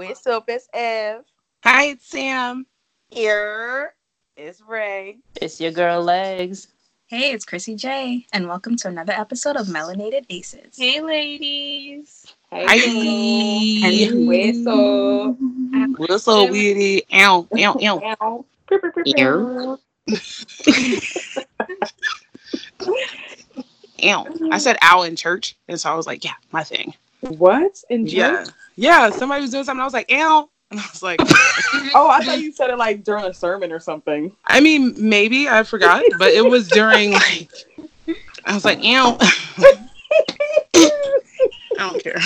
What's up? It's Ev. Hi, it's Sam. Here is Ray. It's your girl Legs. Hey, it's Chrissy J, and welcome to another episode of Melanated Aces. Hey, ladies. Hi. Hey, what's up? What's so weirdy? Ow, ow, ow. Ow. Ow. I said ow in church, and so I was like, yeah, my thing. What? In Yeah. church? Yeah, somebody was doing something. I was like, ow. And I was like, Oh, I thought you said it like during a sermon or something. I mean, maybe I forgot, but it was during like, I was like, ow. I don't care.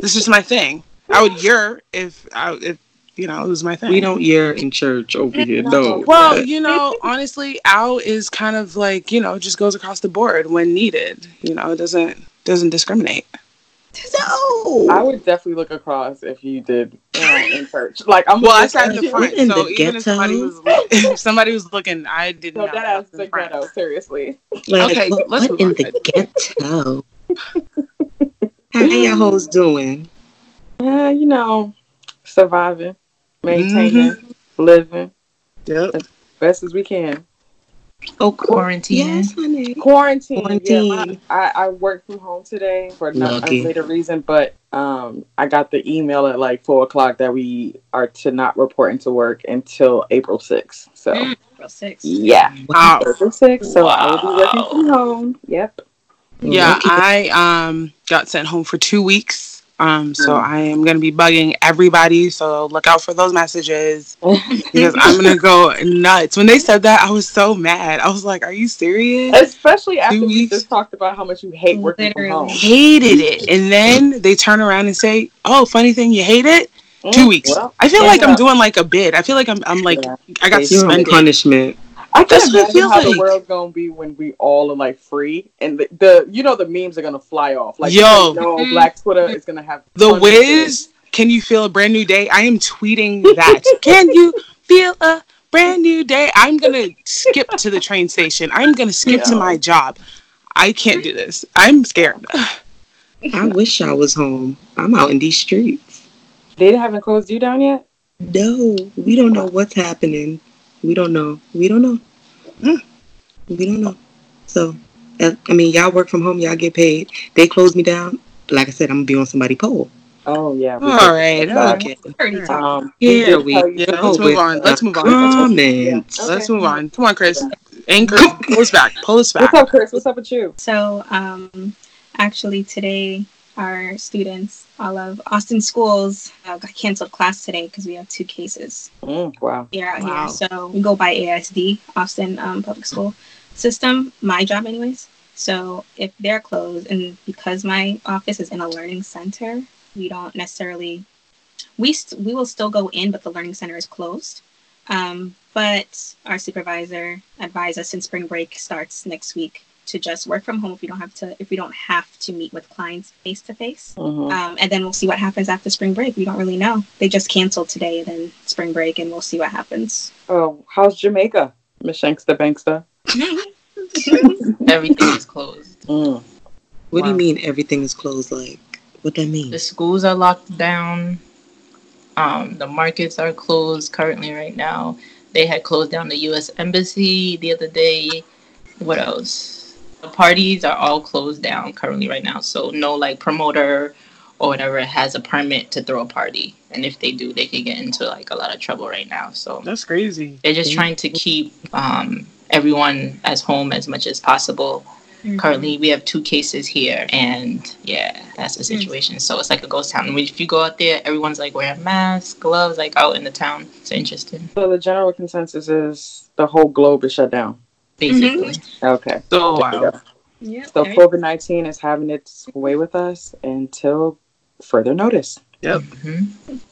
This is my thing. I would year if I if you know it was my thing. We don't hear in church over here. No. Well, you know, honestly, ow is kind of like you know just goes across the board when needed. You know, it doesn't doesn't discriminate. No. I would definitely look across if you did uh, in church. Like I'm. Well, I looking sat in the you. front, in so the even if somebody was look- if somebody was looking, I did No, not. that sit ass in the front. ghetto. Seriously. Like, Okay, what, let's what in on. the ghetto? How y'all hoes doing? Yeah, you know, surviving, maintaining, living Yep. best as we can. Oh, Quarantine. Yes, honey. Quarantine. Quarantine. Yeah, my- I, I worked from home today for no Lucky. unrelated reason, but um, I got the email at like four o'clock that we are to not report into work until April sixth. So Mm. April 6th. yeah, Wow. April sixth. So I will be working from home. Yep. Yeah, Lucky. I um got sent home for two weeks. Um, so Mm. I am gonna be bugging everybody. So look out for those messages because I'm gonna go nuts. When they said that, I was so mad. I was like, "Are you serious?" Especially after Two we weeks. just talked about how much you hate working Literally. from home. Hated it, and then they turn around and say, "Oh, funny thing, you hate it." Two Mm, weeks. well, I feel yeah. like I'm doing like a bid. I feel like I'm I'm like Yeah. I got You're You're suspended. punishment. I That's can not it imagine feels how like. the world's gonna be when we all are like free, and the, the you know the memes are gonna fly off. Like Yo. you know, Mhm. Black Twitter is gonna have The tons of Wiz, can you feel a brand new day? I am tweeting that. can you feel a brand new day? I'm gonna skip to the train station. I'm gonna skip to my job. I can't do this. I'm scared. I wish I was home. I'm out in these streets. They haven't closed you down yet. No, we don't know what's happening. We don't know. We don't know. Mm. We don't know. So, uh, I mean, y'all work from home. Y'all get paid. They close me down. Like I said, I'm gonna be on somebody pole. Oh yeah. All right. All right. Okay. Already. Um, Here did we tell you Yeah, to- let's move on. Let's move on. Comments. Yeah. Let's move on. Come on, Chris. Anchor. Pull us back. Pull us back. What's up, Chris? What's up with you? So, um, actually, today, our students, all of Austin schools, uh, got canceled class today because we have two cases Mm, wow. here out Wow. here. So, we go by ASD, Austin um, Public School System, my job, anyways. So, if they're closed, and because my office is in a learning center, we don't necessarily, we, st- we will still go in, but the learning center is closed. Um, but our supervisor advised us since spring break starts next week to just work from home if we don't have to if we don't have to meet with clients face to face. And then we'll see what happens after spring break. We don't really know. They just canceled today and then spring break, and we'll see what happens. Oh, how's Jamaica, Miss Shankster Bankster? Everything is closed. Mm. What do you mean everything is closed? Like, what that mean? The schools are locked down. Um, the markets are closed currently right now. They had closed down the U.S. embassy the other day. What else? The parties are all closed down currently right now. So no like promoter or whatever has a permit to throw a party. And if they do, they could get into like a lot of trouble right now. So That's crazy. they're just trying to keep um, everyone as home as much as possible. Currently, we have two cases here, and yeah, that's the situation. So it's like a ghost town. If you go out there, everyone's like wearing masks, gloves, like out in the town. It's interesting, So the general consensus is the whole globe is shut down. Basically. Okay. So wow. go. Yeah. So COVID nineteen is having its way with us until further notice. hmm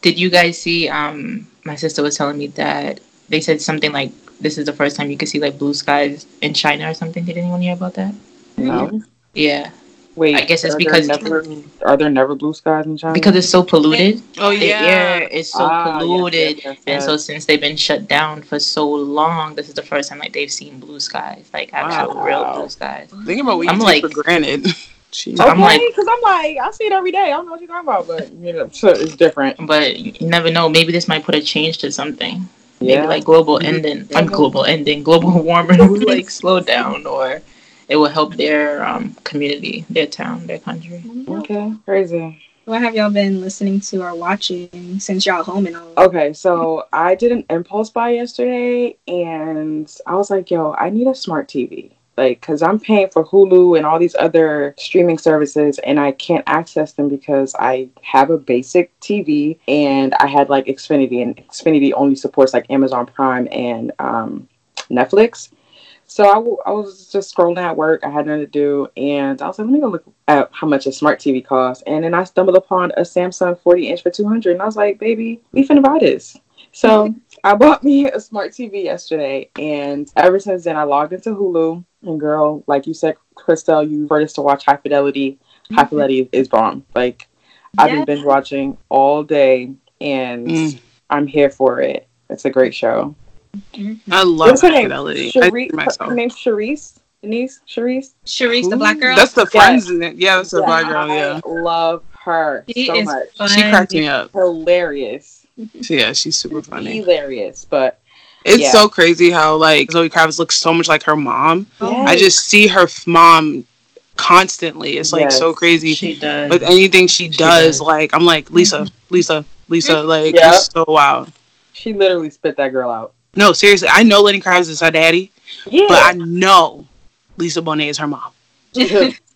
Did you guys see? Um, my sister was telling me that they said something like this is the first time you could see like blue skies in China or something. Did anyone hear about that? No. Yeah, Wait. I guess it's because- there never, are there never blue skies in China? because it's so polluted. Oh yeah, The yeah. air is so Ah, yes, polluted. yes, yes, And so since they've been shut down for so long, this is the first time like they've seen blue skies, like actual Wow. real blue skies. Think about what you I'm take like- for granted. She, So I'm like- because I'm like, I see it every day. I don't know what you're talking about, but you know, it's different. But you never know. Maybe this might put a change to something. Yeah. Maybe like global ending, Yeah. I'm global ending, global warming will like slow down, or it will help their um community, their town, their country. Okay, crazy. What have y'all been listening to or watching since y'all home and all? Okay, so I did an impulse buy yesterday, and I was like, "Yo, I need a smart TV." Like, cause I'm paying for Hulu and all these other streaming services, and I can't access them because I have a basic TV, and I had like Xfinity, and Xfinity only supports like Amazon Prime and um, Netflix. So I, w- I was just scrolling at work. I had nothing to do, and I was like, "Let me go look at how much a smart TV costs." And then I stumbled upon a Samsung 40 inch for 200, and I was like, "Baby, we finna buy this." So I bought me a smart TV yesterday, and ever since then, I logged into Hulu. And girl, like you said, Christelle, you referred us to watch High Fidelity. High Fidelity is bomb. Like I've been binge watching all day, and Mm. I'm here for it. It's a great show. I love What's her name? fidelity. I Cherie- see her, her name's Charisse. Denise Charisse. Sharice, the black girl. That's the friends in it. Yeah, that's the Yeah, black girl. Yeah, I love her she so is much. fun. she cracked me up. Hilarious. Yeah, she's super funny. Hilarious. But It's Yeah. so crazy how like Zoe Kravitz looks so much like her mom. Oh, I just see her f- mom constantly. It's like Yes. so crazy. She does. With anything she does, does. like I'm like Lisa, mm-hmm. Lisa, Lisa. Like Yeah. so wild. she literally spit that girl out. No, seriously, I know Lenny Kravitz is her daddy, Yeah. but I know Lisa Bonet is her mom.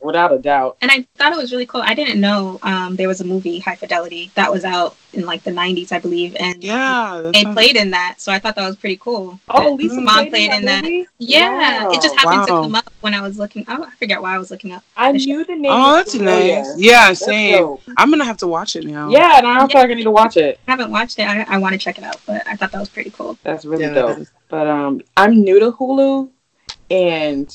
Without a doubt. and I thought it was really cool. I didn't know um, there was a movie High Fidelity that was out in like the '90s, I believe, and Yeah, that's they not- played in that. So I thought that was pretty cool. Oh, That Lisa mom played, played in that. movie? Yeah, it just happened Wow. to come up when I was looking. Oh, I forget why I was looking up. I knew the name. Oh, was that's familiar. nice. Yeah, same. dope. I'm gonna have to watch it now. Yeah, and I don't feel like I need to watch it. I haven't watched it. I, I want to check it out, but I thought that was pretty cool. That's really Yeah. dope. But um, I'm new to Hulu, and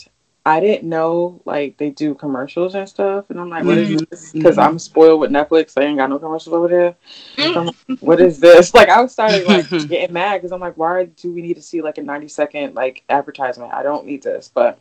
I didn't know like they do commercials and stuff. And I'm like, what is Mhm. this? Because. I'm spoiled with Netflix. They ain't got no commercials over there. Mm. So like, what is this? Like I was started like getting mad because I'm like, why do we need to see like a 90 second like advertisement? I don't need this, but.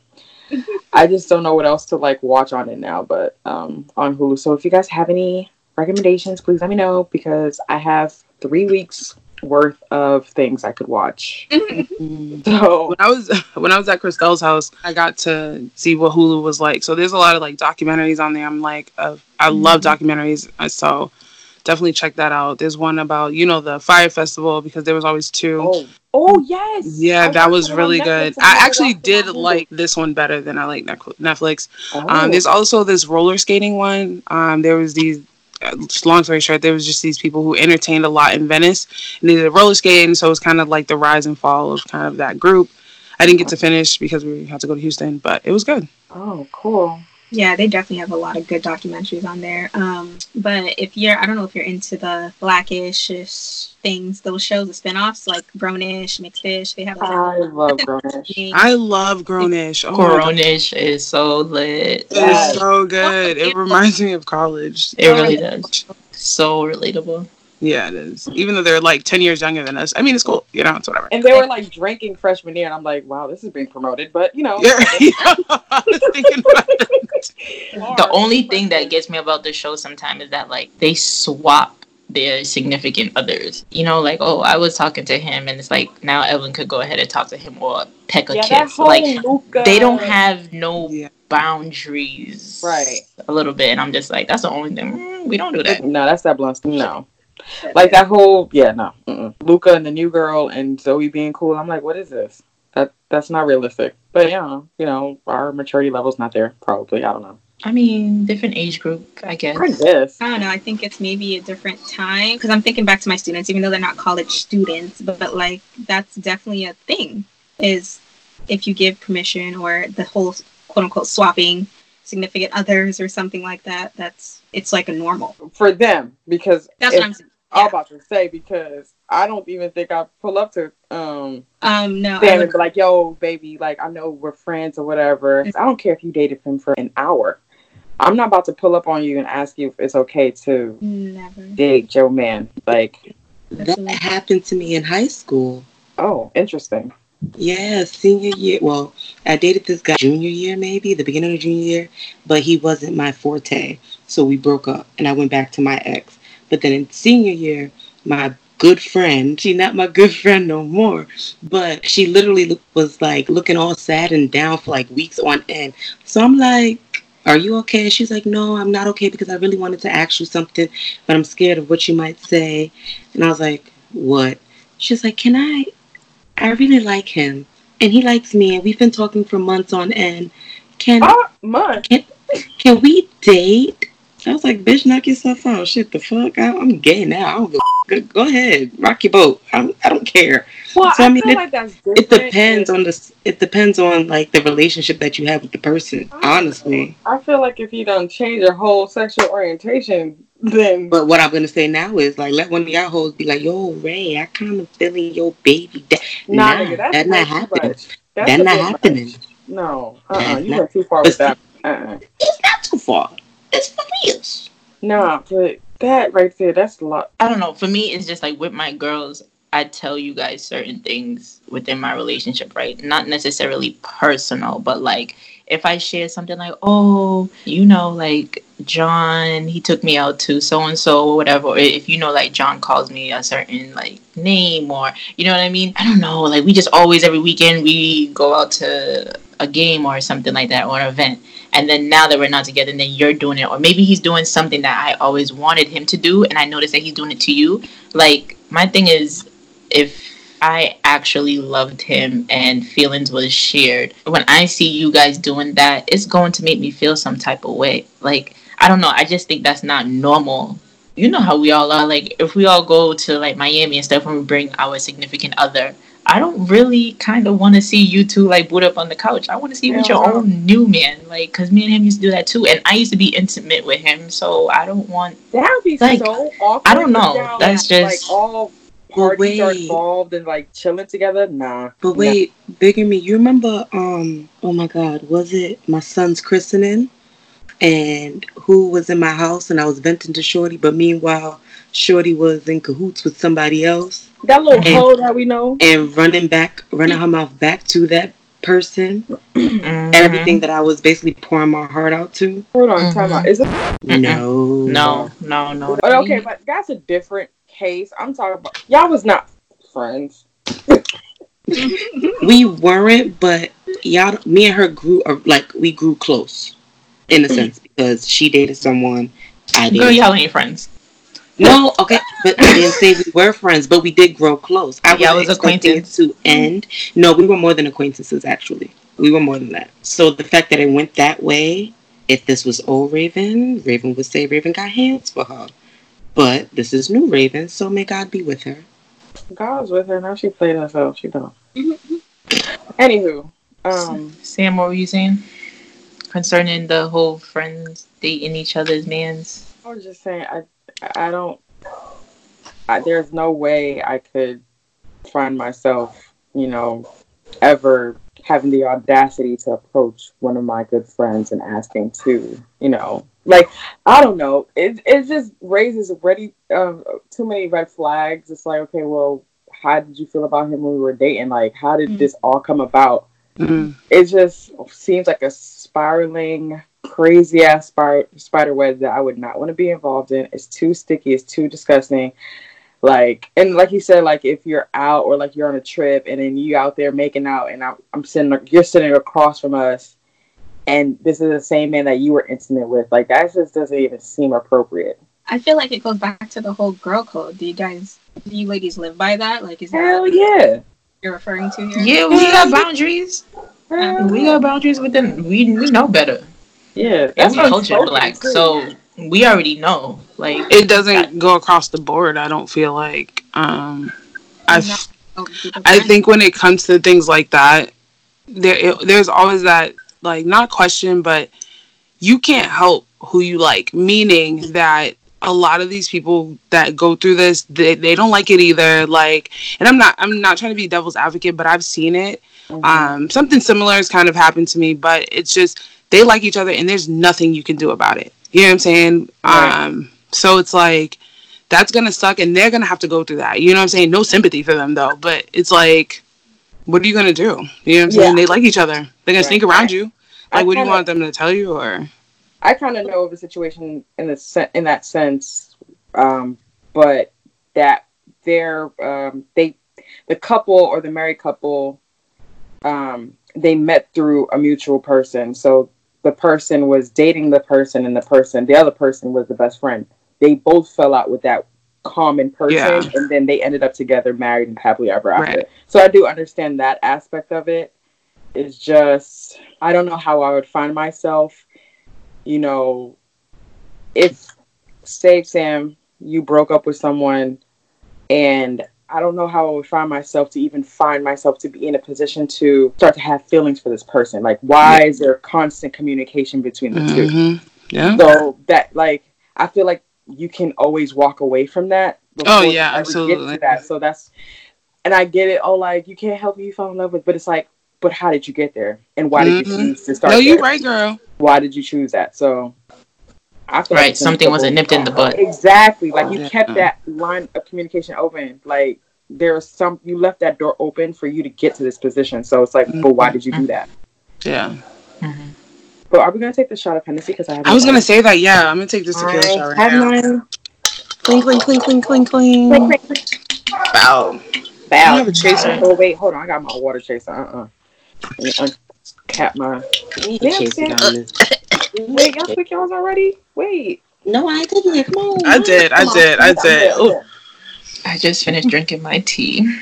I just don't know what else to like watch on it now, but um on Hulu. So if you guys have any recommendations, please let me know because I have three weeks worth of things I could watch. Mm. So when I was when I was at Christelle's house, I got to see what Hulu was like. So there's a lot of like documentaries on there. I'm like, uh, I love documentaries, uh, so definitely check that out. There's one about you know the Fire Festival because there was always two. oh, oh yes, Yeah, I that was really good. and I actually watched it on did like this one better than I like Netflix- Netflix. Oh. Um, there's also this roller skating one. Um, there was these. Uh, long story short, there was just these people who entertained a lot in Venice, and they did roller skating. So it was kind of like the rise and fall of kind of that group. I didn't get to finish because we had to go to Houston, but it was good. oh, cool. Yeah, they definitely have a lot of good documentaries on there. Um, but if you're, I don't know if you're into the blackish things, those shows, the spinoffs like Grownish, Mixedish, they have. I love Grownish. I love Grownish. Oh my God. Is so lit. It Yes. is so good. It reminds me of college. It really does. So relatable. Yeah, it is. Even though they're like ten years younger than us. I mean, it's cool. You know, it's whatever. And they were like drinking freshman year, and I'm like, wow, this is being promoted, but you know, Yeah, I was thinking about it. The only thing that gets me about the show sometimes is that like they swap their significant others. You know, like oh, I was talking to him, and it's like now Evelyn could go ahead and talk to him or peck a yeah, kiss. Like Luca- they don't have no Yeah. boundaries, Right. A little bit, and I'm just like, that's the only thing. Mm, we don't do that. No, that's that blunt. No, like that whole yeah, no. Mm-mm. Luca and the new girl and Zoe being cool. I'm like, what is this? That that's not realistic. But yeah, you know, our maturity level's not there. Probably, I don't know. I mean, different age group, I guess. I guess. I don't know. I think it's maybe a different time because I'm thinking back to my students, even though they're not college students, but, but like that's definitely a thing. Is if you give permission or the whole quote unquote swapping significant others or something like that, that's it's like a normal. for them because That's if- what I'm saying. I'm about to say because I don't even think I pull up to um Um, no, I Sam would- and be like, "Yo, baby, like I know we're friends or whatever." I don't care if you dated him for an hour. I'm not about to pull up on you and ask you if it's okay to never. date Joe Man. Like, That happened to me in high school. oh, interesting. Yeah, senior year. Well, I dated this guy junior year, maybe the beginning of junior year, but he wasn't my forte. So we broke up, and I went back to my ex. But then in senior year, my good friend, she not my good friend no more, but she literally was like looking all sad and down for like weeks on end. So I'm like, "Are you okay?" She's like, "No, I'm not okay because I really wanted to ask you something, but I'm scared of what you might say." And I was like, "What?" She's like, "Can I?" I really like him, and he likes me, and we've been talking for months on end. Can Oh, month. can we date? I was like, bitch, knock yourself out. Shit, the fuck? I, I'm gay now. I don't give a go, go ahead, rock your boat. I, I don't care. Well, So, I I, mean, feel it- like. It depends on the. It depends on like the relationship that you have with the person. Honestly, I feel like if you don't change your whole sexual orientation, then but what I'm gonna say now is like, let one of y'all hoes be like, yo, Ray, I kind of feeling your baby. That, nah, nah, nigga, that's that not happening. much. That's That not happening. much. No, uh, uh That you not- went too far with that. Uh-uh. It's not too far. It's for reals. nah, but that right there, that's a lot. I don't know. For me, it's just like with my girls, I tell you guys certain things within my relationship, right? Not necessarily personal, but like if I share something like, oh, you know, like John, he took me out to so and so or whatever. Or if you know, like John calls me a certain like name or you know what I mean? I don't know. Like we just always every weekend we go out to a game or something like that or an event. And then now that we're not together, and then you're doing it, or maybe he's doing something that I always wanted him to do, and I noticed that he's doing it to you. Like my thing is, if I actually loved him and feelings was shared, when I see you guys doing that, it's going to make me feel some type of way. Like I don't know, I just think that's not normal. You know how we all are. Like if we all go to like Miami and stuff, and we bring our significant other. I don't really kind of want to see you two like boot up on the couch. I want to see you with Hell your own new man, like, cause me and him used to do that too, and I used to be intimate with him, so I don't want. That would be Like, so awkward. I don't know. Now, That's like, just- like all Well, parties are involved and like chilling together. Nah, But wait, bigger me. You remember? Um. Oh my God. Was it my son's christening? And who was in my house? And I was venting to Shorty. But meanwhile, Shorty was in cahoots with somebody else that little And- hoe that we know. and running back, running her mouth back to that person. Mhm. Everything that I was basically pouring my heart out to. Hold on, time out. Is it? No. No, no, no. Oh, okay, but that's a different case. I'm talking about y'all was not friends. We weren't, but y'all, me and her grew, like we grew close, in a sense, because she dated someone. I dated Girl, y'all ain't friends. No, okay, but I didn't say we were friends, but we did grow close. I Yeah, was it was expecting to end. No, we were more than acquaintances, actually. We were more than that. So the fact that it went that way, if this was old Raven, Raven would say Raven got hands for her. But this is new Raven, so may God be with her. God's with her. Now she played herself. She don't. Anywho, um, Sam, what were you saying concerning the whole friends dating each other's mans? I was just saying, I, I don't. I, there's no way I could find myself, you know, ever having the audacity to approach one of my good friends and asking to, you know, like I don't know. It it just raises ready um, too many red flags. It's like, okay, well, how did you feel about him when we were dating? Like, how did Mm. this all come about? Mm. it just seems like a spiraling, crazy ass spider spider web that I would not want to be involved in. It's too sticky. It's too disgusting. Like and like you said, like if you're out or like you're on a trip and then you out there making out and I'm, I'm sitting you're sitting across from us and this is the same man that you were intimate with. Like that just doesn't even seem appropriate. I feel like it goes back to the whole girl code. Do you guys, do you ladies live by that? Like, is that Hell what yeah. you're referring to here? Yeah, we got boundaries. Hell We got boundaries within. We we know better. Yeah. That's what culture black, too. so we already know. Like It doesn't go across the board. I don't feel like. Um, I No. People I think when it comes to things like that, there it, there's always that like not question, but you can't help who you like. Meaning that a lot of these people that go through this, they, they don't like it either. Like, and I'm not I'm not trying to be devil's advocate, but I've seen it. Mhm. Um, something similar has kind of happened to me, but it's just they like each other, and there's nothing you can do about it. You know what I'm saying? Right. Um, so it's like that's gonna suck, and they're gonna have to go through that. You know what I'm saying? No sympathy for them though, but it's like what are you gonna do? You know what I'm saying? Yeah. They like each other. They're gonna Right. sneak around you. I Like, what do you want them to tell you, or I kind of know of a situation in the se- in that sense, um, but that they're um, they the couple or the married couple um, they met through a mutual person. So the person was dating the person, and the person the other person was the best friend. They both fell out with that common person, Yeah. and then they ended up together, married, and happily ever after. Right. So I do understand that aspect of it. It's just I don't know how I would find myself you know, if say Sam, you broke up with someone and I don't know how I would find myself to even find myself to be in a position to start to have feelings for this person. Like why is there constant communication between the 2 Mhm. yeah, So that like I feel like you can always walk away from that. Oh, yeah, absolutely. That. So that's and I get it. Oh, like you can't help who you fall in love with, but it's like, but how did you get there? And why did you Mhm. choose to start? no, you right, girl. why did you choose that? So Right, it's something wasn't nipped in the butt. Exactly. Like you kept that line of communication open. Like there's some you left that door open for you to get to this position. So it's like, but why did you do that? Yeah, Mhm. But are we gonna take the shot of Hennessy? Because I haven't I was gonna say that. Yeah, I'm gonna take this tequila I shot right have now. mine. Clink, clink, clink, clink, clink, clink. Quick, quick, quick. Wow. I have a chaser. Oh wait, hold on. I got my water chaser. Uh uh Let me uncap my. We Yeah, chase it yeah. on this. Wait, y'all took yours already? Wait. No, I didn't. Come on. I did. I Come did. I I'm did. I'm Ooh. I just finished drinking my tea.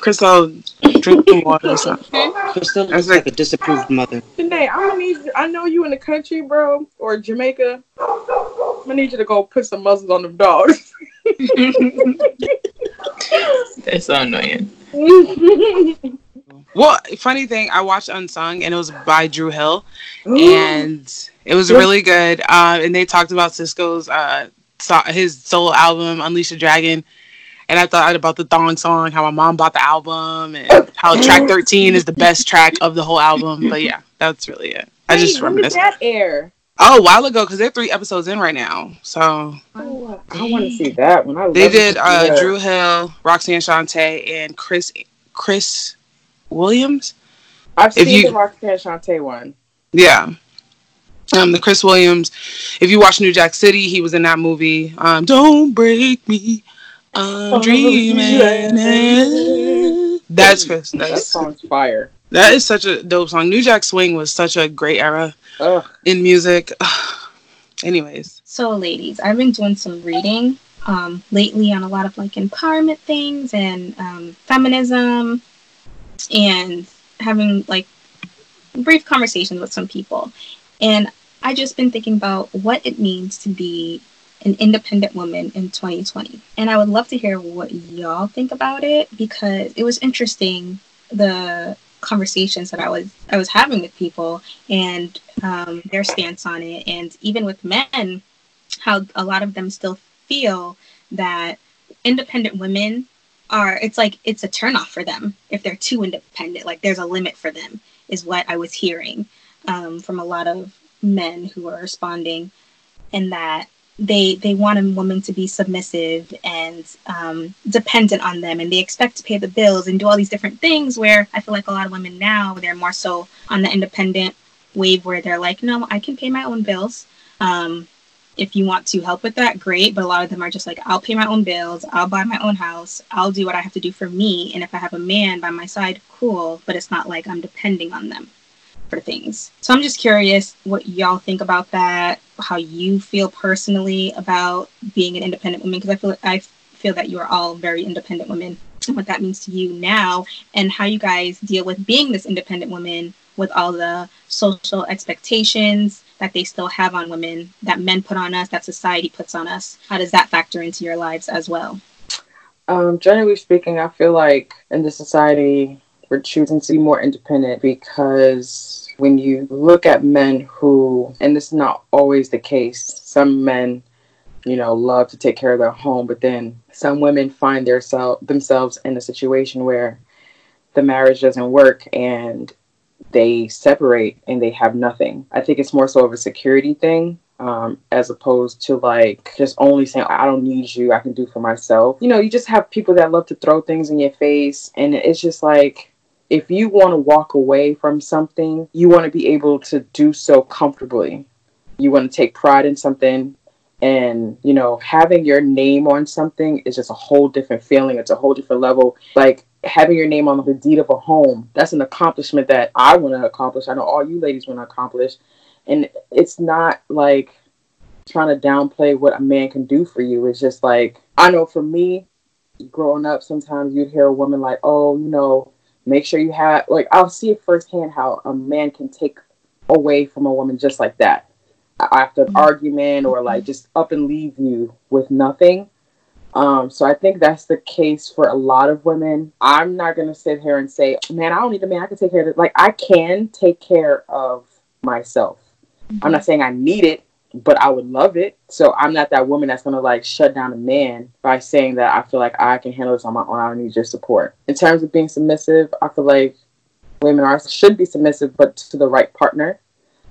Crystal, drink some water. or something. Crystal I was looks like a disapproved mother. Today, I'm gonna need. I know you in the country, bro, or Jamaica. I'm gonna need you to go put some muzzles on them dogs. That's so annoying. Well, funny thing, I watched Unsung and it was by Dru Hill, and it was really good. Uh, and they talked about Sisqo's uh, so- his solo album, Unleash the Dragon. And I thought about the Thong song, how my mom bought the album, and how track 13 is the best track of the whole album. But yeah, that's really it. I just Wait, did that air? Oh, a while ago, because they're three episodes in right now. So Oh, I want to see that one. I they did uh, Dru Hill, Roxanne Shante, and Chris Chris Williams. I've if seen you- the Roxanne Shante one. Yeah. Um, the Chris Williams. If you watch New Jack City, he was in that movie. Um, Don't break me. I'm dreaming. yeah. That's Chris. That song's fire. that is such a dope song. New Jack Swing was such a great era Ugh. in music. Anyways, So, ladies, I've been doing some reading um, lately on a lot of like empowerment things and um, feminism and having like brief conversations with some people. And I just been thinking about what it means to be an independent woman in 2020. And I would love to hear what y'all think about it because it was interesting the conversations that I was I was having with people and um, their stance on it, and even with men, how a lot of them still feel that independent women are. It's like it's a turnoff for them if they're too independent. Like there's a limit for them, is what I was hearing um, from a lot of men who are responding, and that they they want a woman to be submissive and um, dependent on them and they expect to pay the bills and do all these different things where i feel like a lot of women now they're more so on the independent wave where they're like no i can pay my own bills um, if you want to help with that great but a lot of them are just like i'll pay my own bills i'll buy my own house i'll do what i have to do for me and if i have a man by my side cool but it's not like i'm depending on them for things. So I'm just curious what y'all think about that, how you feel personally about being an independent woman, because I feel I feel that you are all very independent women, and what that means to you now, and how you guys deal with being this independent woman with all the social expectations that they still have on women, that men put on us, that society puts on us. How does that factor into your lives as well? Um, generally speaking, I feel like in this society, we're choosing to be more independent because when you look at men who, and this is not always the case, some men, you know, love to take care of their home, but then some women find their sel- themselves in a situation where the marriage doesn't work and they separate and they have nothing. I think it's more so of a security thing um, as opposed to like just only saying I don't need you, I can do for myself. You know, you just have people that love to throw things in your face, and it's just like if you want to walk away from something, you want to be able to do so comfortably. You want to take pride in something and you know having your name on something is just a whole different feeling it's a whole different level like having your name on the deed of a home that's an accomplishment that i want to accomplish. I know all you ladies want to accomplish. And it's not like trying to downplay what a man can do for you. It's just like i know for me growing up sometimes you'd hear a woman like oh you know make sure you have like i'll see it firsthand how a man can take away from a woman just like that after an mm-hmm. argument or like just up and leave you with nothing. Um, so I think that's the case for a lot of women. I'm not gonna sit here and say, man, I don't need a man. I can take care of it. Like I can take care of myself. Mm-hmm. I'm not saying I need it, but I would love it. So I'm not that woman that's gonna like shut down a man by saying that I feel like I can handle this on my own. I don't need your support. In terms of being submissive, I feel like women are should be submissive, but to the right partner.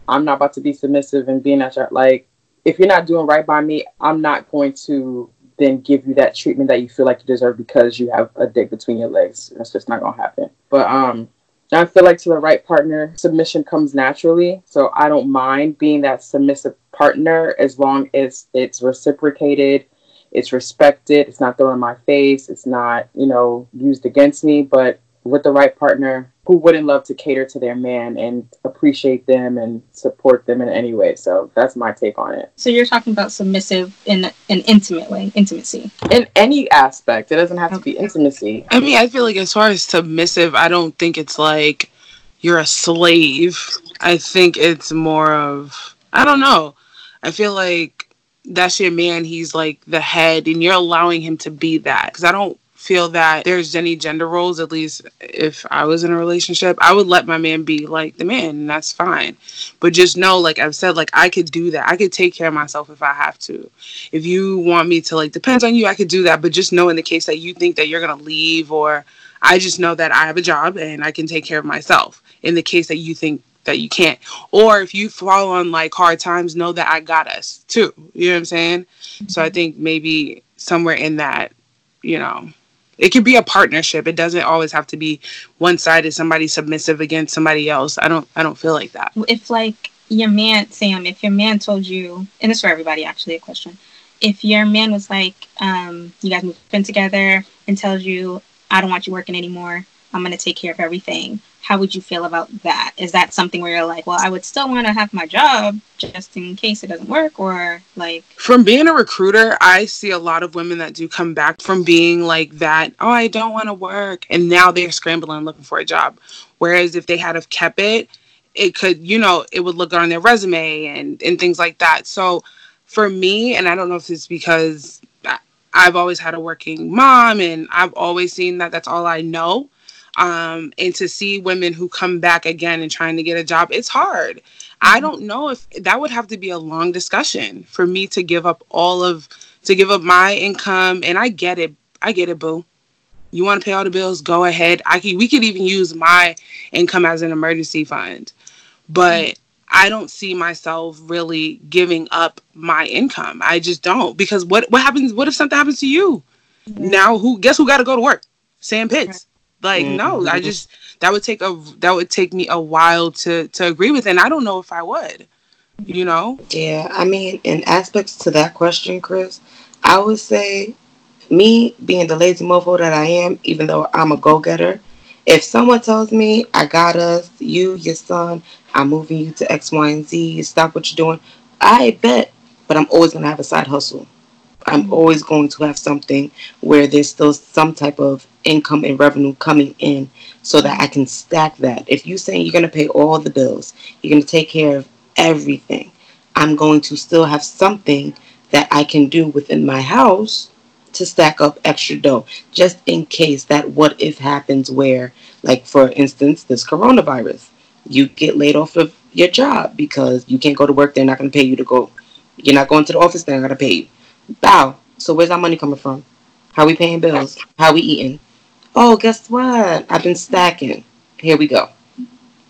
I'm not about to be submissive and being at your like if you're not doing right by me, I'm not going to then give you that treatment that you feel like you deserve because you have a dick between your legs. That's just not gonna happen. But um I feel like to the right partner, submission comes naturally. So I don't mind being that submissive partner as long as it's reciprocated, it's respected, it's not thrown in my face, it's not, you know, used against me. But with the right partner who wouldn't love to cater to their man and appreciate them and support them in any way. So that's my take on it. So you're talking about submissive in an intimate way, intimacy. In any aspect. It doesn't have okay. to be intimacy. I mean, I feel like as far as submissive, I don't think it's like you're a slave. I think it's more of I don't know. I feel like that's your man. He's like the head, and you're allowing him to be that. Because I don't feel that there's any gender roles, at least if I was in a relationship, I would let my man be like the man, and that's fine. But just know, like I've said, like I could do that. I could take care of myself if I have to. If you want me to, like, depends on you, I could do that. But just know in the case that you think that you're gonna leave, or I just know that I have a job and I can take care of myself. In the case that you think that you can't. Or if you fall on like hard times, know that I got us too. You know what I'm saying? Mm-hmm. So I mm-hmm. think maybe somewhere in that, you know, it could be a partnership. It doesn't always have to be one sided, somebody submissive against somebody else. I don't I don't feel like that. If like your man, Sam, if your man told you and it's for everybody actually a question. If your man was like, um, you guys moved in together and tells you, I don't want you working anymore, I'm gonna take care of everything how would you feel about that? Is that something where you're like, well, I would still want to have my job just in case it doesn't work, or like? From being a recruiter, I see a lot of women that do come back from being like that. Oh, I don't want to work, and now they're scrambling looking for a job. Whereas if they had have kept it, it could, you know, it would look good on their resume and and things like that. So for me, and I don't know if it's because I've always had a working mom and I've always seen that that's all I know um, and to see women who come back again and trying to get a job, it's hard. Mm-hmm. I don't know if that would have to be a long discussion for me to give up all of to give up my income. And I get it. I get it, boo. You want to pay all the bills? Go ahead. I can. We could even use my income as an emergency fund, but. Mm-hmm. I don't see myself really giving up my income. I just don't because what what happens? What if something happens to you? Mm-hmm. Now who? Guess who got to go to work? Sam Pitts. Like mm-hmm. no, mm, I mm, mm. just that would take a that would take me a while to to agree with, and I don't know if I would. You know? Yeah, I mean, in aspects to that question, Chris, I would say me being the lazy mofo that I am, even though I'm a go getter. If someone tells me I got us, you, your son, I'm moving you to X, Y, and Z, stop what you're doing, I bet, but I'm always gonna have a side hustle. I'm always going to have something where there's still some type of income and revenue coming in so that I can stack that. If you're saying you're going to pay all the bills, you're going to take care of everything, I'm going to still have something that I can do within my house to stack up extra dough just in case that what if happens where like for instance this coronavirus you get laid off of your job because you can't go to work they're not going to pay you to go you're not going to the office they're not going to pay you Bow. So where's our money coming from? How we paying bills? How we eating? Oh, guess what? I've been stacking. Here we go.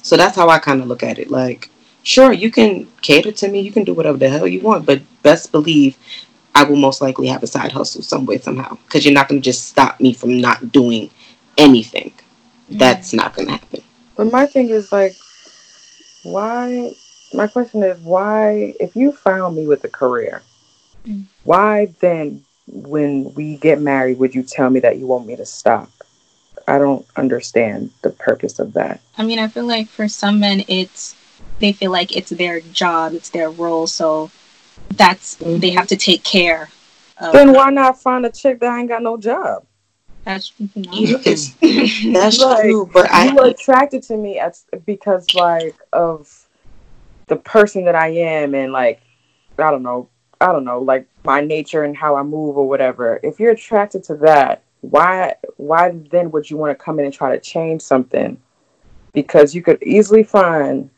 So that's how I kind of look at it. Like, sure, you can cater to me. You can do whatever the hell you want, but best believe I will most likely have a side hustle some way somehow because you're not going to just stop me from not doing anything. Mm-hmm. That's not gonna happen. But my thing is like, why? My question is why? If you found me with a career, Mm. why then, when we get married, would you tell me that you want me to stop? I don't understand the purpose of that. I mean, I feel like for some men, it's they feel like it's their job, it's their role, so that's they have to take care. Of Then why not find a chick that ain't got no job? That's you know. You know, it's, that's Like, true, but you were I attracted to me as because like of the person that I am and like I don't know I don't know like my nature and how I move or whatever. If you're attracted to that, why why then would you want to come in and try to change something? Because you could easily find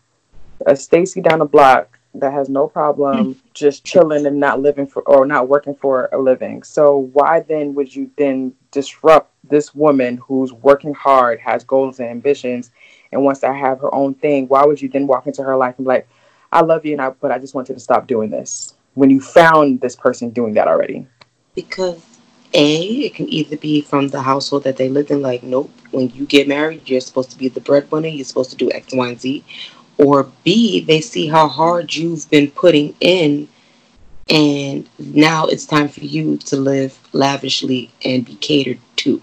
a Stacy down the block that has no problem hmm. just chilling and not living for or not working for a living. So why then would you then disrupt this woman who's working hard, has goals and ambitions, and wants to have her own thing? Why would you then walk into her life and be like, "I love you, and I, but I just want you to stop doing this"? When you found this person doing that already, because a it can either be from the household that they lived in, like nope, when you get married, you're supposed to be the breadwinner, you're supposed to do X, Y, and Z, or B they see how hard you've been putting in, and now it's time for you to live lavishly and be catered to.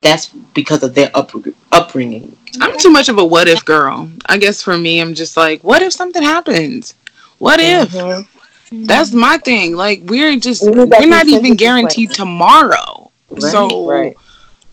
That's because of their up, upbringing. I'm too much of a what if girl. I guess for me, I'm just like, what if something happens? What if? Mhm. That's my thing. Like we're just We need that we're not even guaranteed tomorrow. Right, so right.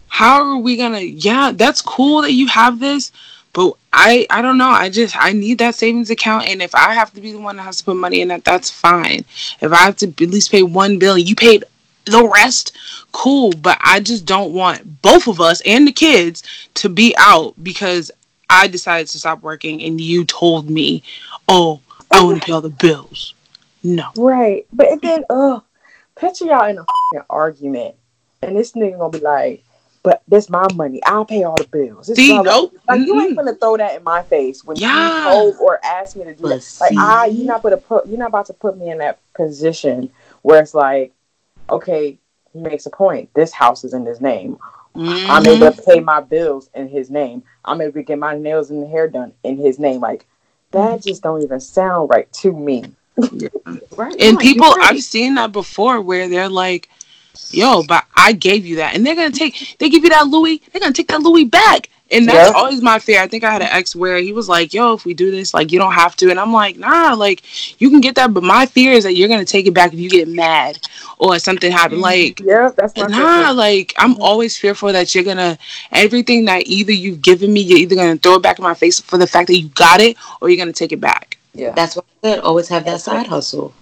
how are we gonna yeah, that's cool that you have this, but I I don't know. I just I need that savings account and if I have to be the one that has to put money in that, that's fine. If I have to at least pay one bill you paid the rest, cool. But I just don't want both of us and the kids to be out because I decided to stop working and you told me, Oh, I want to pay all the bills. No. Right. But then, uh, picture y'all in a fing argument, and this nigga gonna be like, "But this my money. I'll pay all the bills." This See, blah, blah." nope. Like you ain't gonna throw that in my face when Yeah. you told or asked me to do But that. Like, ah, you're not gonna put, you're not about to put me in that position where it's like, okay, he makes a point. This house is in his name. I'm Mhm. able to pay my bills in his name. I'm able to get my nails and hair done in his name. Like that just don't even sound right to me. Right. And No, people, right. I've seen that before where they're like, yo, but I gave you that. And they're going to take, they give you that Louis, they're going to take that Louis back. And that's Yeah. always my fear. I think I had an ex where he was like, yo, if we do this, like, you don't have to. And I'm like, nah, like, you can get that. But my fear is that you're going to take it back if you get mad or something happen. Like, Yeah, that's my Nah, like I'm always fearful that you're gonna everything that either you've given me, you're either gonna throw it back in my face for the fact that you got it, or you're gonna take it back. Yeah. That's what I said. Always have that side hustle.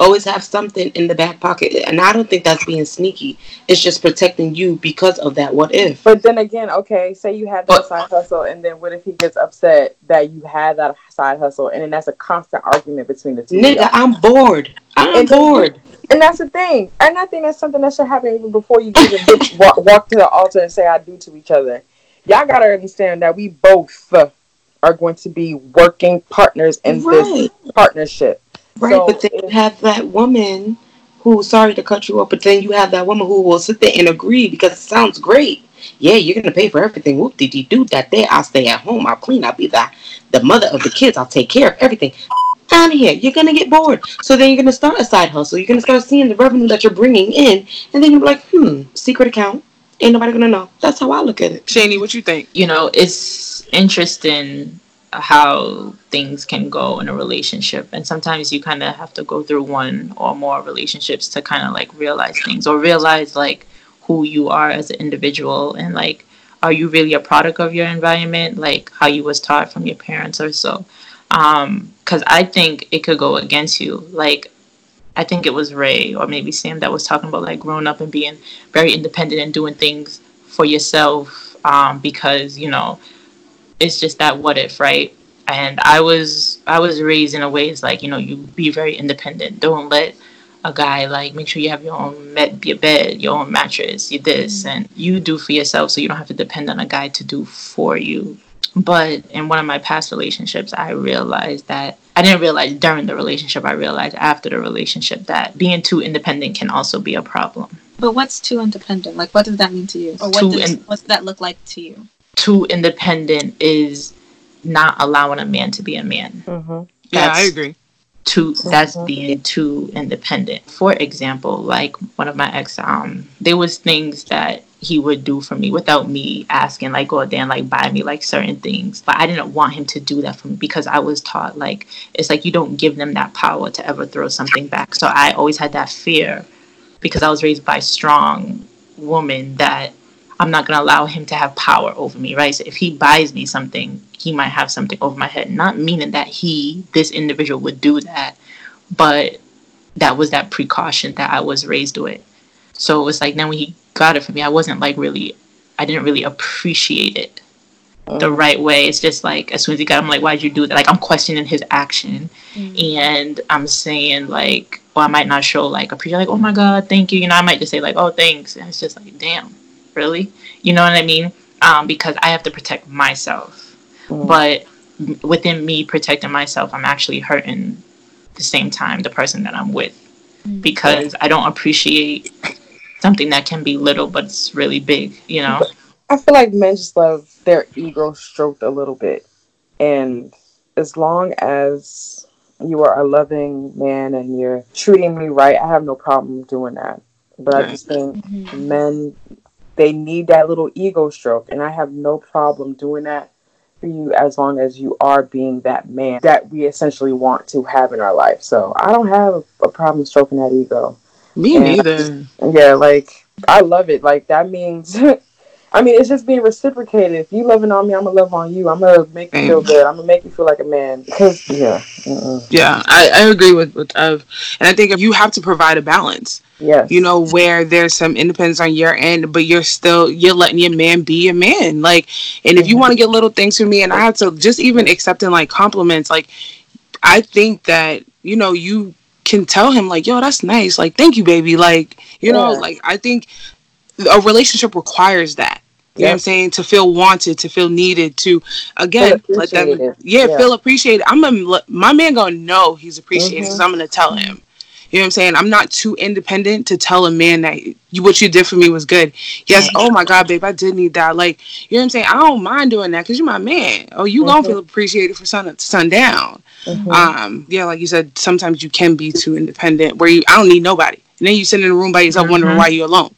Always have something in the back pocket. And I don't think that's being sneaky. It's just protecting you because of that what if. But then again, okay, say you had that But- side hustle, and then what if he gets upset that you had that side hustle, and then that's a constant argument between the two. Nigga. I'm bored. I'm And bored. And that's the thing. And I think that's something that should happen even before you even get, walk, walk to the altar and say "I do" to each other. Y'all gotta understand that we both uh, are going to be working partners in Right. this partnership. Right. So but then you have that woman who, sorry to cut you off, but then you have that woman who will sit there and agree because it sounds great. Yeah, you're gonna pay for everything. Whoop dee dee do that day. I'll stay at home. I'll clean. I'll be the the mother of the kids. I'll take care of everything. Out of here. You're gonna get bored. So then you're gonna start a side hustle. You're gonna start seeing the revenue that you're bringing in, and then you're like, hmm, secret account. Ain't nobody gonna know. That's how I look at it. Shani, what you think? you know, it's interesting how things can go in a relationship. And sometimes you kind of have to go through one or more relationships to kind of like realize things or realize like who you are as an individual and like are you really a product of your environment? Like how you was taught from your parents or so. Um because i think it could go against you. Like i think it was ray or maybe sam that was talking about like growing up and being very independent and doing things for yourself um because you know it's just that what if right and i was i was raised in a way it's like you know you be very independent don't let a guy like make sure you have your own med- your bed your own mattress your this mm-hmm. and you do for yourself so you don't have to depend on a guy to do for you but in one of my past relationships i realized that i didn't realize during the relationship i realized after the relationship that being too independent can also be a problem But what's too independent? Like, what does that mean to you? Or what does in- what's that look like to you? Too independent is not allowing a man to be a man. Mm-hmm. Yeah, I agree. too that's Mhm. being too independent for example like one of my ex um there was things that he would do for me without me asking like oh dan like buy me like certain things but i didn't want him to do that for me because i was taught like it's like you don't give them that power to ever throw something back so i always had that fear because i was raised by strong woman that i'm not going to allow him to have power over me right? So if he buys me something he might have something over my head. Not meaning that he this individual would do that but that was that precaution that i was raised with. So it was like then when he got it for me i wasn't like really i didn't really appreciate it oh. the right way. It's just like as soon as he got it, i'm like why'd you do that? Like i'm questioning his action. Mm. And i'm saying like well i might not show like appreciate like oh my god thank you. You know i might just say like oh thanks. And it's just like damn really. You know what i mean? Um, because i have to protect myself. Mhm. but within me protecting myself i'm actually hurting the same time the person that i'm with. Because i don't appreciate something that can be little but it's really big you know? I feel like men just love their ego stroked a little bit. And as long as you are a loving man and you're treating me right, I have no problem doing that. But I just think men, they need that little ego stroke. And I have no problem doing that for you as long as you are being that man that we essentially want to have in our life. So I don't have a problem stroking that ego. Me Yeah. neither. Yeah, like I love it. Like that means I mean it's just being reciprocated. If you loving on me, I'm gonna love on you. I'm gonna make you feel good. I'm gonna make you feel like a man. Because yeah. Mm-mm. Yeah, I, I agree with with Ev. And I think if you have to provide a balance. Yes. you know where there's some independence on your end but you're still you're letting your man be a man like and if you want to get little things from me and i have to just even accepting like compliments like i think that you know you can tell him like yo that's nice like thank you baby like you know like i think a relationship requires that you know what I'm saying? To feel wanted, to feel needed, to again let them, yeah, Yeah. feel appreciated. I'm a, my man gonna know he's appreciated because Mhm. I'm gonna tell him. You know what I'm saying? I'm not too independent to tell a man that you, what you did for me was good. Yes, oh my God, babe, I did need that. Like, you know what I'm saying? I don't mind doing that because you're my man. Oh, you gonna Mhm. feel appreciated for sun up to sundown. Mhm. Um, yeah, like you said, sometimes you can be too independent where you I don't need nobody. And then you sit in a room by yourself wondering Mhm. why you're alone.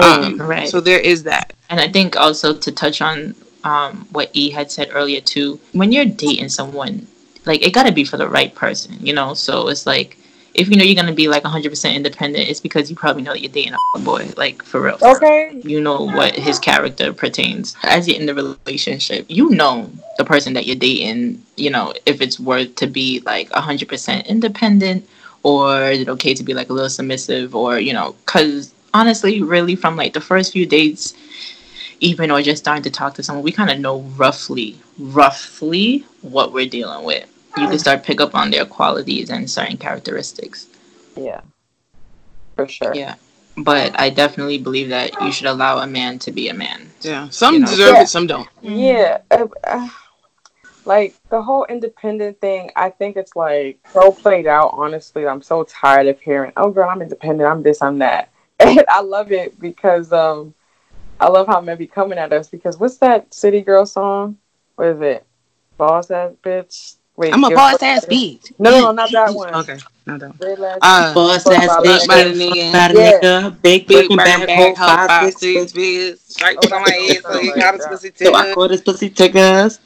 Um, Right. So there is that. And I think also to touch on um, what E had said earlier too, when you're dating someone, like it gotta be for the right person, you know. So it's like if you know you're gonna be like 100% independent, it's because you probably know that you're dating a boy, like for real. for real. Okay. You know what his character pertains. As you're in the relationship, you know the person that you're dating. You know if it's worth to be like 100% independent, or is it okay to be like a little submissive, or you know, because honestly, really from like the first few dates even or just starting to talk to someone, we kind of know roughly, roughly what we're dealing with. You can start pick up on their qualities and certain characteristics. Yeah. For sure. Yeah. But I definitely believe that you should allow a man to be a man. Yeah. Some You know. deserve Yeah. it, some don't. Yeah. uh, uh, like the whole independent thing, I think it's like so played out. Honestly, I'm so tired of hearing, "Oh, girl, I'm independent. I'm this. I'm that." And I love it because um, I love how men be coming at us. Because what's that City Girl song? What is it? Boss ass bitch. Wait, I'm a boss ass bitch. No, no, no, not that one. Okay, not that one. Uh, Boss ass bitch, it. By the nigga. fucked by the Yeah. nigga, big Big breaking burn back, back, whole hoe, five, five, six, six, six. bitch. Strike Oh, on my head, so it you got like, a pussy So I too. call this pussy tickers.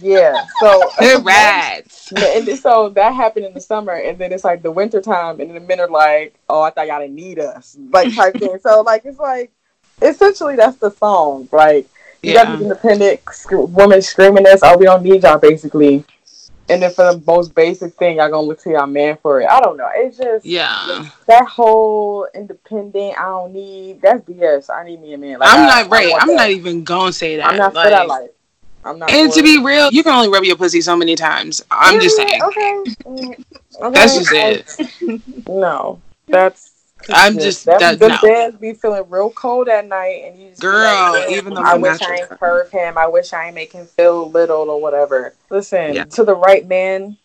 Yeah. So Good rats. and so that happened in the summer, and then it's like the winter time, and then the men are like, "Oh, I thought y'all didn't need us," like type thing. So like it's like essentially that's the song. Like you got Yeah. these independent sc- women screaming this, "Oh, we don't need y'all," basically. And then for the most basic thing, y'all gonna look to y'all man for it. I don't know. It's just Yeah. that whole independent. I don't need. That's BS. I need me a man. Like, I'm I- not right. I'm that. not even gonna say that. I'm not for that life. I'm not. And to it. be real, you can only rub your pussy so many times. I'm just saying. Okay. Mm, okay. That's just it. No, that's. I'm just- that, that- the no. beds be feeling real cold at night, and you just Girl, like, even though I wish I ain't curve him. I wish I ain't make him feel little or whatever. Listen Yeah. to the right man.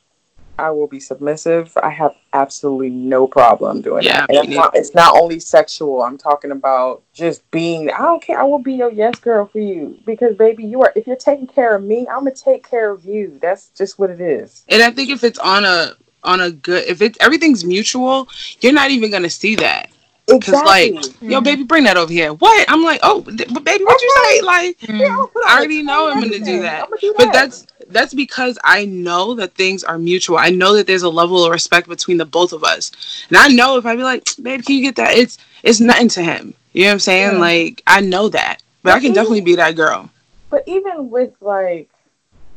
I will be submissive. I have absolutely no problem doing Yeah, that. And not, it's not only sexual. I'm talking about just being. I don't care. I will be your yes girl for you because baby, you are. If you're taking care of me, I'm gonna take care of you. That's just what it is. And I think if it's on a on a good, if it everything's mutual, you're not even gonna see that. Cause like, Exactly. yo, mm-hmm. baby, bring that over here. What? I'm like, oh, th- but baby, what you say? Like. Yeah, I'll put on I already know I'm gonna do that. I'm gonna do But that. that's that's because I know that things are mutual. I know that there's a level of respect between the both of us, and I know if I be like, babe, can you get that? It's it's nothing to him. You know what I'm saying? Yeah. Like I know that, but I can definitely be that girl. But even with like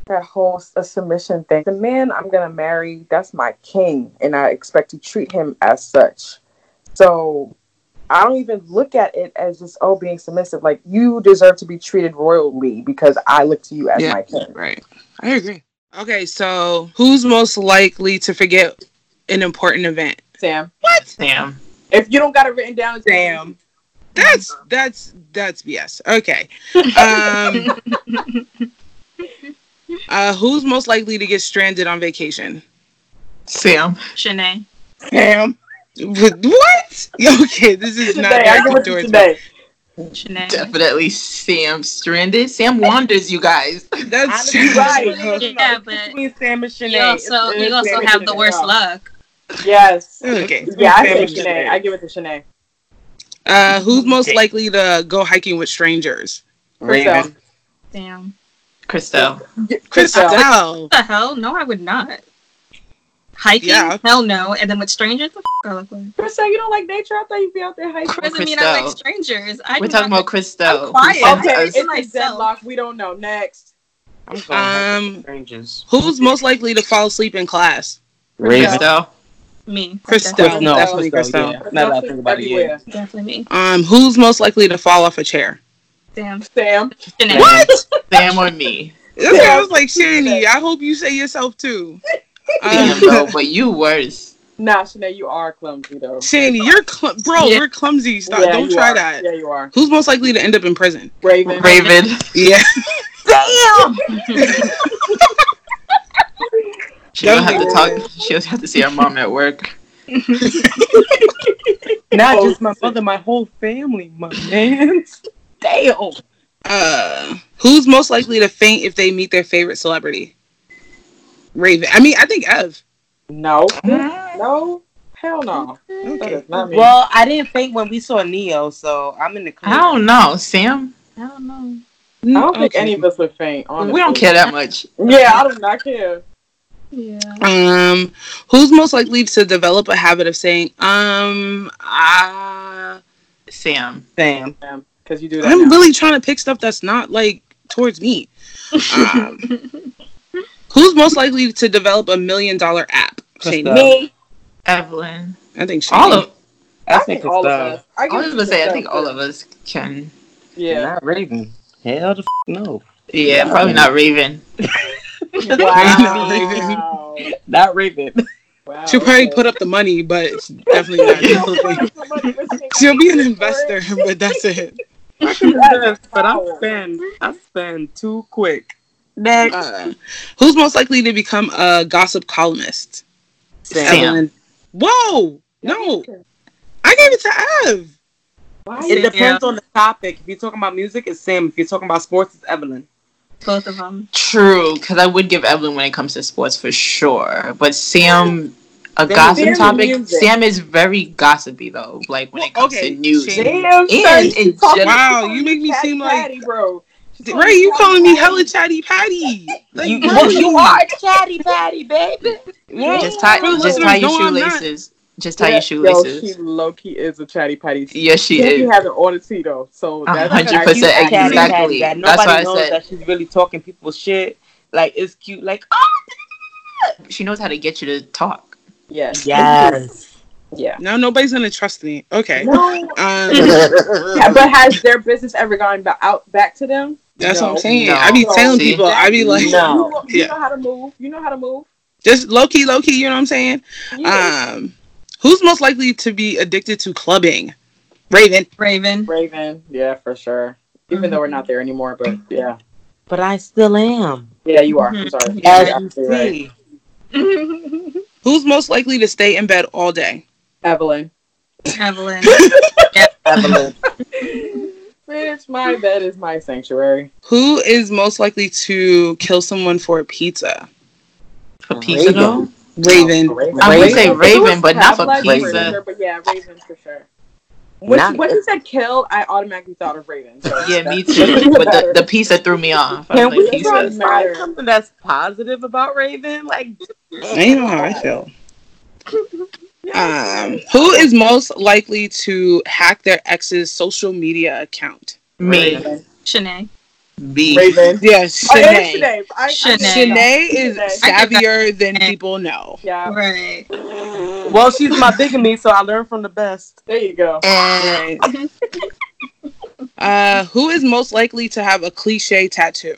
that whole a submission thing, the man I'm gonna marry, that's my king, and I expect to treat him as such. So I don't even look at it as just oh being submissive. Like you deserve to be treated royally because I look to you as Yeah. my king. Right. I agree. Okay, so who's most likely to forget an important event? Sam. What? Sam. If you don't got it written down, Sam. That's that's that's BS. Okay. Um uh who's most likely to get stranded on vacation? Sam. Shanae. Sam. What? Okay, this is not Today, I give it to towards me. today. Shanae. Definitely Sam stranded. Sam wanders, you guys. That's Honestly, right. Yeah, but Between Sam and you Shanae. also it's you also have the worst now. luck. Yes. Okay. Yeah, I Sam say and Shanae. Shanae. I give it to Shanae. Uh who's most Okay. likely to go hiking with strangers? Crystal. Damn. Christelle. Crystal. What the hell? No, I would not. Hiking? Yeah. Hell no. And then with strangers, what the f- I look like? Crystal, you don't like nature? I thought you'd be out there hiking. Doesn't mean I like strangers. I We're talking about Christelle. I'm quiet. Okay, us- it's a deadlock. We don't know. Next. I'm going Um strangers. who's most likely to fall asleep in class? Raven. Christelle. Me. Crystal. Definitely, No, Definitely Crystal, Crystal. yeah. Now that I think about it, yeah. Definitely me. Um who's most likely to fall off a chair? Damn. Sam. Shanae. What? Sam or me. That's why I was like, Shani, I hope you say yourself too. Damn, Um, though, but you worse. Nah, Shanae, you are clumsy though. Shani, you're cl- bro, Yeah. you're clumsy. Stop. Yeah, Don't you try are. that. Yeah, you are. Who's most likely to end up in prison? Raven. Raven. Yeah. Damn. She'll have to talk. She'll have to see her mom at work. Not Oh, just my mother, my whole family, my man. Damn. Uh, who's most likely to faint if they meet their favorite celebrity? Raven. I mean, I think Ev. No. No. Hell no. Okay. is not me. Well, I didn't faint when we saw Ne-Yo, so I'm in the clear. I don't know, Sam. I don't know. I don't think Okay. any of us would faint. Honestly. We don't care that much. Yeah, I do not care. Yeah. Um, who's most likely to develop a habit of saying, um, ah, Sam. Sam. Sam. Because you do that. I'm now. really trying to pick stuff that's not like towards me. Um, who's most likely to develop a million dollar app? Shani. Me. Evelyn. I think Shani. All of. I, I think think all of us. I, I was gonna say. I think all of us can. Yeah. Not Raven. Hell the f- no. Yeah, Yeah. probably not Raven. Wow. Not Raven. wow. She'll probably okay. put up the money, but it's definitely not. She'll put She'll up the money, but she ain't She'll be an gonna pay for investor, but that's it. I but I spend. I spend too quick. Next. Uh, who's most likely to become a gossip columnist? Sam. Evelyn. Whoa! No, I gave it to Ev. Why It you- depends on the topic. If you're talking about music, it's Sam. If you're talking about sports, it's Evelyn. Both of them. True, because I would give Evelyn when it comes to sports for sure. But Sam, a Sam- gossip topic. music. Sam is very gossipy though. Like when it comes okay, to news. Shane- Damn, And son, she in general- Wow, you make me Patty seem like- Patty, bro. She Right, you calling me Patty. hella chatty patty? Like, You- bro, well, you are chatty patty, baby. Well, just tie, for the just tie your listeners, no, I'm not. shoelaces. Just tie Yeah, your Yo, shoelaces. she low key is a chatty patty. yes, she She is. has an on the Tito, so A that's hundred percent Chatty patty, exactly. That That's nobody why I knows said- that she's really talking people's shit. Like it's cute. Like oh, She knows how to get you to talk. Yes. yes. Yeah. Now nobody's gonna trust me. Okay. No. Um, Yeah, but has their business ever gone ba- out back to them? that's what I'm saying. No. I be telling See? people, I be like, No. You, know, you Yeah. know how to move. You know how to move. just low key, low key. You know what I'm saying? Yeah. Um, who's most likely to be addicted to clubbing? Raven. Raven. Raven. Yeah, for sure. Even though we're not there anymore, but yeah. But I still am. Yeah, you are. I'm Mhm. sorry. Yeah, As You're you absolutely right. see. Who's most likely to stay in bed all day? Evelyn. Evelyn. Evelyn. Bitch, my bed is my sanctuary. Who is most likely to kill someone for a pizza? For pizza though? Raven. Raven. I would say Raven, but not for pizza. for sure, but yeah, Raven for sure. When, Not- when you said kill, I automatically thought of Raven. So Yeah, me too. But the, the that threw me off. Can we like, try pizza. find something that's positive about Raven? Like, And you know how I feel. Um, who is most likely to hack their ex's social media account? Me. Raven. Shanae. B. Raven. Yes, Oh, yeah, Shanae. Shanae. I- I- Shanae. Shanae is Shanae. savvier than people know. Yeah, Right. Well, she's my bigamy, so I learned from the best. there you go. And Uh, who is most likely to have a cliche tattoo?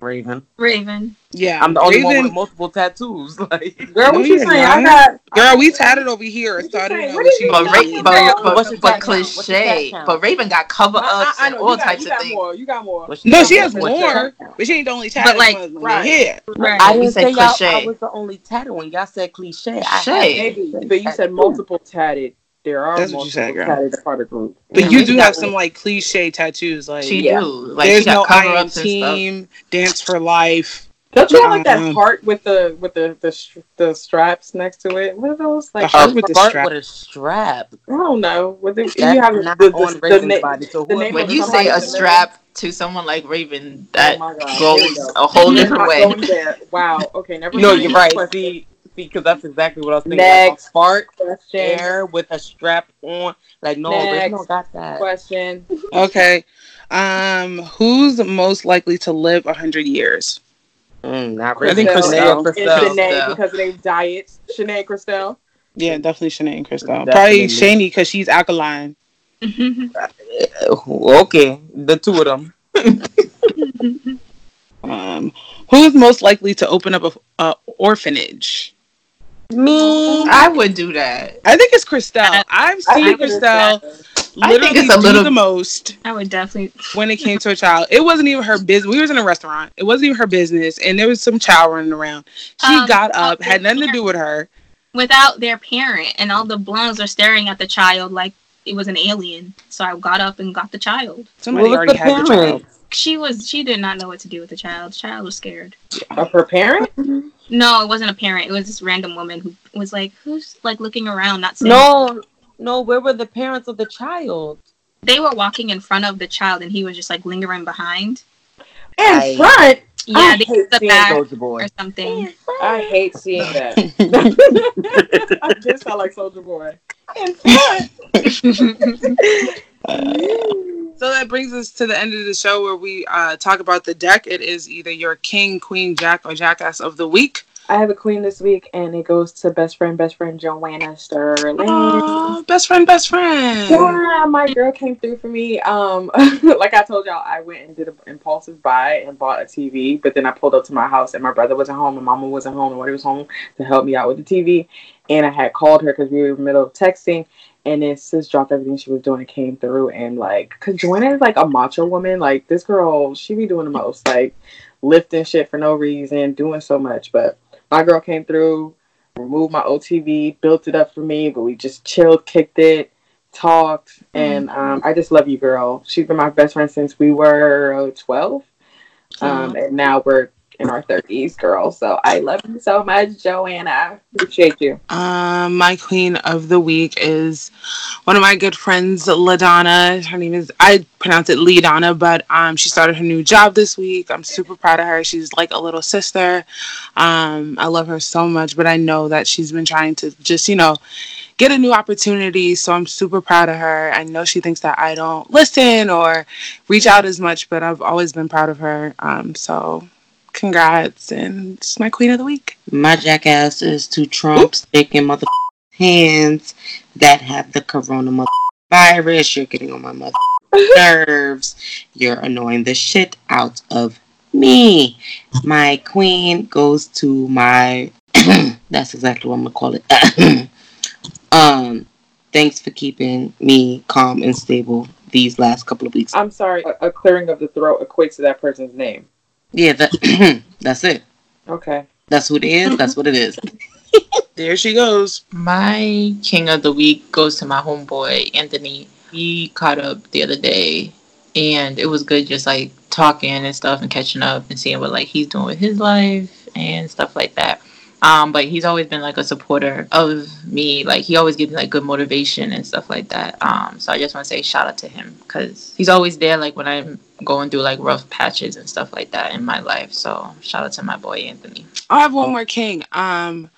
Raven. Raven. Yeah, I'm the only one with multiple tattoos. Like, Girl, what you you're saying? I not. got. Girl, we tatted over here. you Started saying? out What with you you. but, mean? Ra- but, What's but, but tat count? What's your cliche. But Raven got cover I, ups I and all you got, types you of got things. more. You got more. what's No, she has more, but she ain't the only tat. But, like, right. here. Right. I didn't said say cliche. I was the only tattooing. Y'all said cliche. I Shay. Maybe, but you said multiple tatted. There are That's what you multiple said, girl. tatted part of the group. But Yeah, you do have some like cliche tattoos, like She Yeah. do. Like there's she got no cover I am ups and stuff. team, dance for life. Don't you have like that Um, heart with the with the the, the straps next to it? What are those like? The heart with the heart strap. with a strap. I don't know. With the, That's you have not the, the, on the, Raven's na- body. So the whoever- When you say a in the strap to someone like Raven, that oh goes go. a whole We're different way. Wow. Okay. Never No, you're right. Question. See, because that's exactly what I was thinking. Next. Like fart Question. air with a strap on. Like no, Raven Next. don't got that. Question. Okay. Um, who's most likely to live hundred years? Mm, not I think Raven. Christelle. Shanae or It's Christelle. Shanae because of their diets. Shanae and Christelle. Yeah, definitely Shanae and Crystal. Definitely. Probably Shani because she's alkaline. Uh, Okay, the two of them. Um, who's most likely to open up a, a orphanage? Me. I would do that. I think it's Christelle. I- I've I seen think Christelle I think literally it's a do little- the most I would definitely. when it came to a child. It wasn't even her business. We was in a restaurant. It wasn't even her business, and there was some child running around. She Um, got up, had nothing to do with her. Without their parent, and all the blondes are staring at the child like it was an alien. So I got up and got the child. Somebody What was already the had the child. She was. She did not know what to do with the child. The child was scared. Of her parent? No, it wasn't a parent. It was this random woman who was like, "Who's like looking around, not saying." No, no. Where were the parents of the child? They were walking in front of the child, and he was just like lingering behind. In I- front? Yeah, I they hate the seeing back Soulja Boy. or something. I hate seeing that. I just sound like Soulja Boy. In front? So that brings us to the end of the show where we uh, talk about the deck. It is either your king, queen, jack, or jackass of the week. I have a queen this week, and it goes to best friend, best friend Joanna Sterling. Oh, best friend, best friend. Yeah, my girl came through for me. Um, like I told y'all, I went and did an impulsive buy and bought a TV, but then I pulled up to my house and my brother wasn't home, and mama wasn't home, and Woody was home to help me out with the TV. And I had called her because we were in the middle of texting, and then sis dropped everything she was doing and came through and like, cause Joanna is like a macho woman. Like this girl, she be doing the most, like lifting shit for no reason, doing so much. But my girl came through, removed my OTV, built it up for me, but we just chilled, kicked it, talked, and um, I just love you, girl. She's been my best friend since we were twelve, um, and now we're in our thirties, girl. So I love you so much, Joanna. Appreciate you. Um, my queen of the week is one of my good friends, LaDonna. Her name is I pronounce it LeeDonna, but um, she started her new job this week. I'm super proud of her. She's like a little sister. Um, I love her so much, but I know that she's been trying to just you know get a new opportunity. So I'm super proud of her. I know she thinks that I don't listen or reach out as much, but I've always been proud of her. Um, so congrats, and it's my queen of the week. My jackass is to Trump sticking mother hands that have the corona mother virus. You're getting on my mother nerves. You're annoying the shit out of me. My queen goes to my. that's exactly what I'm gonna call it. um, thanks for keeping me calm and stable these last couple of weeks. I'm sorry. A, a clearing of the throat equates to that person's name. Yeah, that that's it. Okay. That's who it is. That's what it is. There she goes. My king of the week goes to my homeboy Anthony. He caught up the other day, and it was good just like talking and stuff and catching up and seeing what like he's doing with his life and stuff like that. Um, but he's always been like a supporter of me. Like he always gives me like good motivation and stuff like that. Um, so I just want to say shout out to him because he's always there. Like when I'm going through like rough patches and stuff like that in my life. So shout out to my boy Anthony. I have one more king. Um,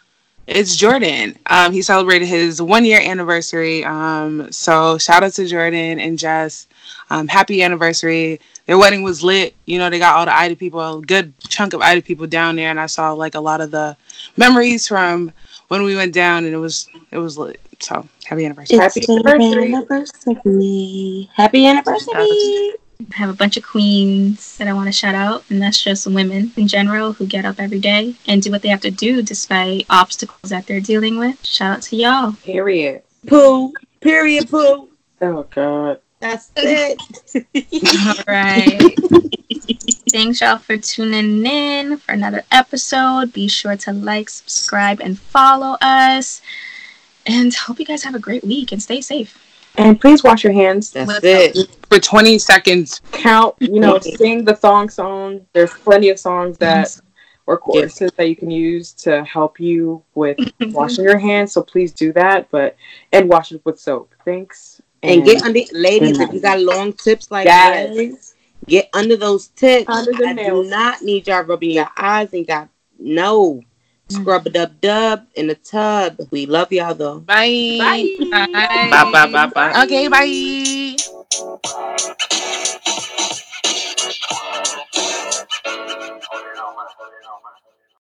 it's Jordan. Um, he celebrated his one year anniversary. Um, so shout out to Jordan and Jess. Um, happy anniversary. Their wedding was lit. You know, they got all the IDA people, a good chunk of IDA people down there, and I saw like a lot of the memories from when we went down, and it was it was lit. So happy anniversary. Happy anniversary. anniversary. Happy anniversary. I have a bunch of queens that I want to shout out, and that's just women in general who get up every day and do what they have to do despite obstacles that they're dealing with. Shout out to y'all. Period. Pooh. Period. Pooh. Oh God. That's it. All right. Thanks, y'all, for tuning in for another episode. Be sure to like, subscribe, and follow us. And hope you guys have a great week and stay safe. And please wash your hands. That's it. For 20 seconds. Count. You know, sing the thong song. There's plenty of songs that or choruses that you can use to help you with washing your hands. So please do that. But and wash it with soap. Thanks. And get under, ladies, if you got long tips like Yes. that, get under those tips. Under the I do not need y'all rubbing your eyes and got no. Mm. Scrub a dub dub in the tub. We love y'all though. Bye. Bye. Bye. Bye. Bye. bye, bye. Okay. Bye.